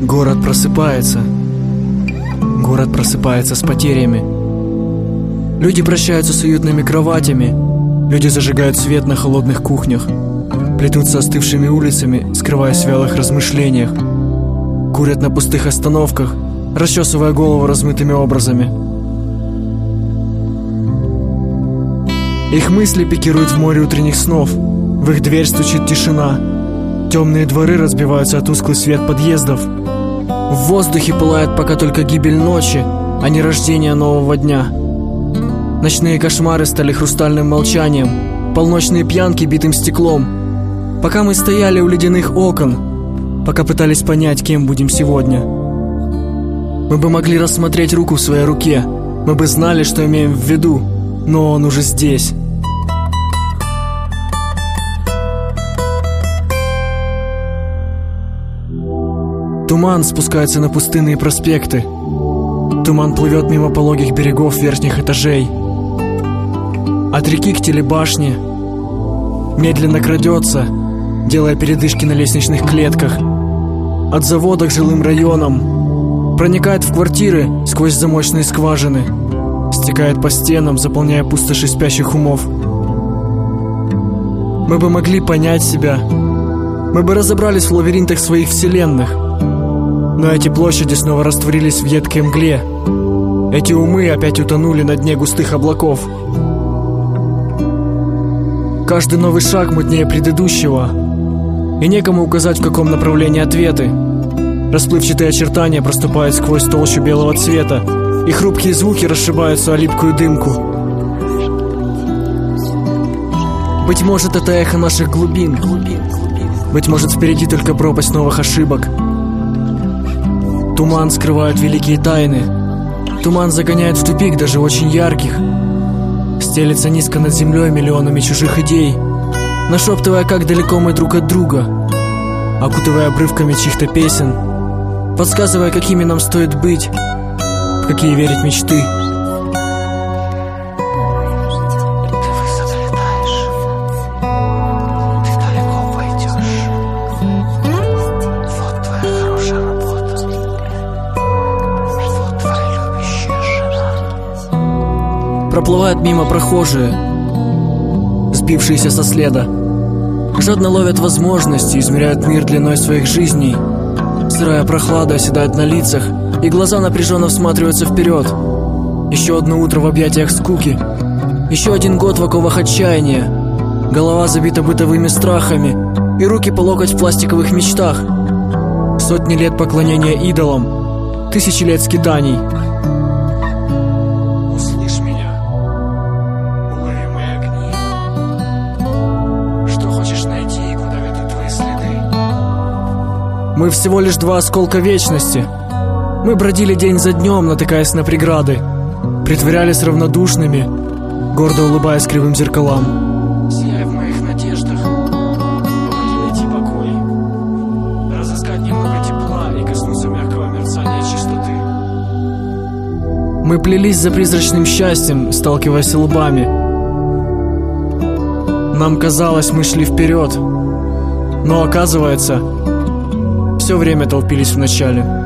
Город просыпается. Город просыпается с потерями. Люди прощаются с уютными кроватями. Люди зажигают свет на холодных кухнях. Плетутся остывшими улицами, скрываясь в вялых размышлениях. Курят на пустых остановках, расчесывая голову размытыми образами. Их мысли пикируют в море утренних снов. В их дверь стучит тишина. Темные дворы разбиваются от тусклый свет подъездов. В воздухе пылает пока только гибель ночи, а не рождение нового дня. Ночные кошмары стали хрустальным молчанием, полночные пьянки битым стеклом. Пока мы стояли у ледяных окон, пока пытались понять, кем будем сегодня. Мы бы могли рассмотреть руку в своей руке, мы бы знали, что имеем в виду, но он уже здесь. Туман спускается на пустынные проспекты. Туман плывет мимо пологих берегов верхних этажей. От реки к телебашне медленно крадется, делая передышки на лестничных клетках. От завода к жилым районам проникает в квартиры сквозь замочные скважины, стекает по стенам, заполняя пустоши спящих умов. Мы бы могли понять себя, мы бы разобрались в лабиринтах своих вселенных, но эти площади снова растворились в едкой мгле. Эти умы опять утонули на дне густых облаков. Каждый новый шаг мутнее предыдущего. И некому указать, в каком направлении ответы. Расплывчатые очертания проступают сквозь толщу белого цвета, и хрупкие звуки расшибаются о липкую дымку. Быть может, это эхо наших глубин. Быть может, впереди только пропасть новых ошибок. Туман скрывает великие тайны. Туман загоняет в тупик даже очень ярких. Стелится низко над землей миллионами чужих идей, нашептывая, как далеко мы друг от друга, окутывая обрывками чьих-то песен, подсказывая, какими нам стоит быть, в какие верить мечты. Проплывают мимо прохожие, сбившиеся со следа. Жадно ловят возможности, измеряют мир длиной своих жизней. Сырая прохлада оседает на лицах, и глаза напряженно всматриваются вперед. Еще одно утро в объятиях скуки. Еще один год в оковах отчаяния. Голова забита бытовыми страхами, и руки по локоть в пластиковых мечтах. Сотни лет поклонения идолам, тысячи лет скитаний – Мы всего лишь два осколка вечности. Мы бродили день за днем, натыкаясь на преграды. Притворялись равнодушными, гордо улыбаясь кривым зеркалам. Сияй в моих надеждах, помоги найти покой. Разыскать немного тепла и коснуться мягкого мерцания чистоты. Мы плелись за призрачным счастьем, сталкиваясь лбами. Нам казалось, мы шли вперед. Но оказывается, все время толпились в начале.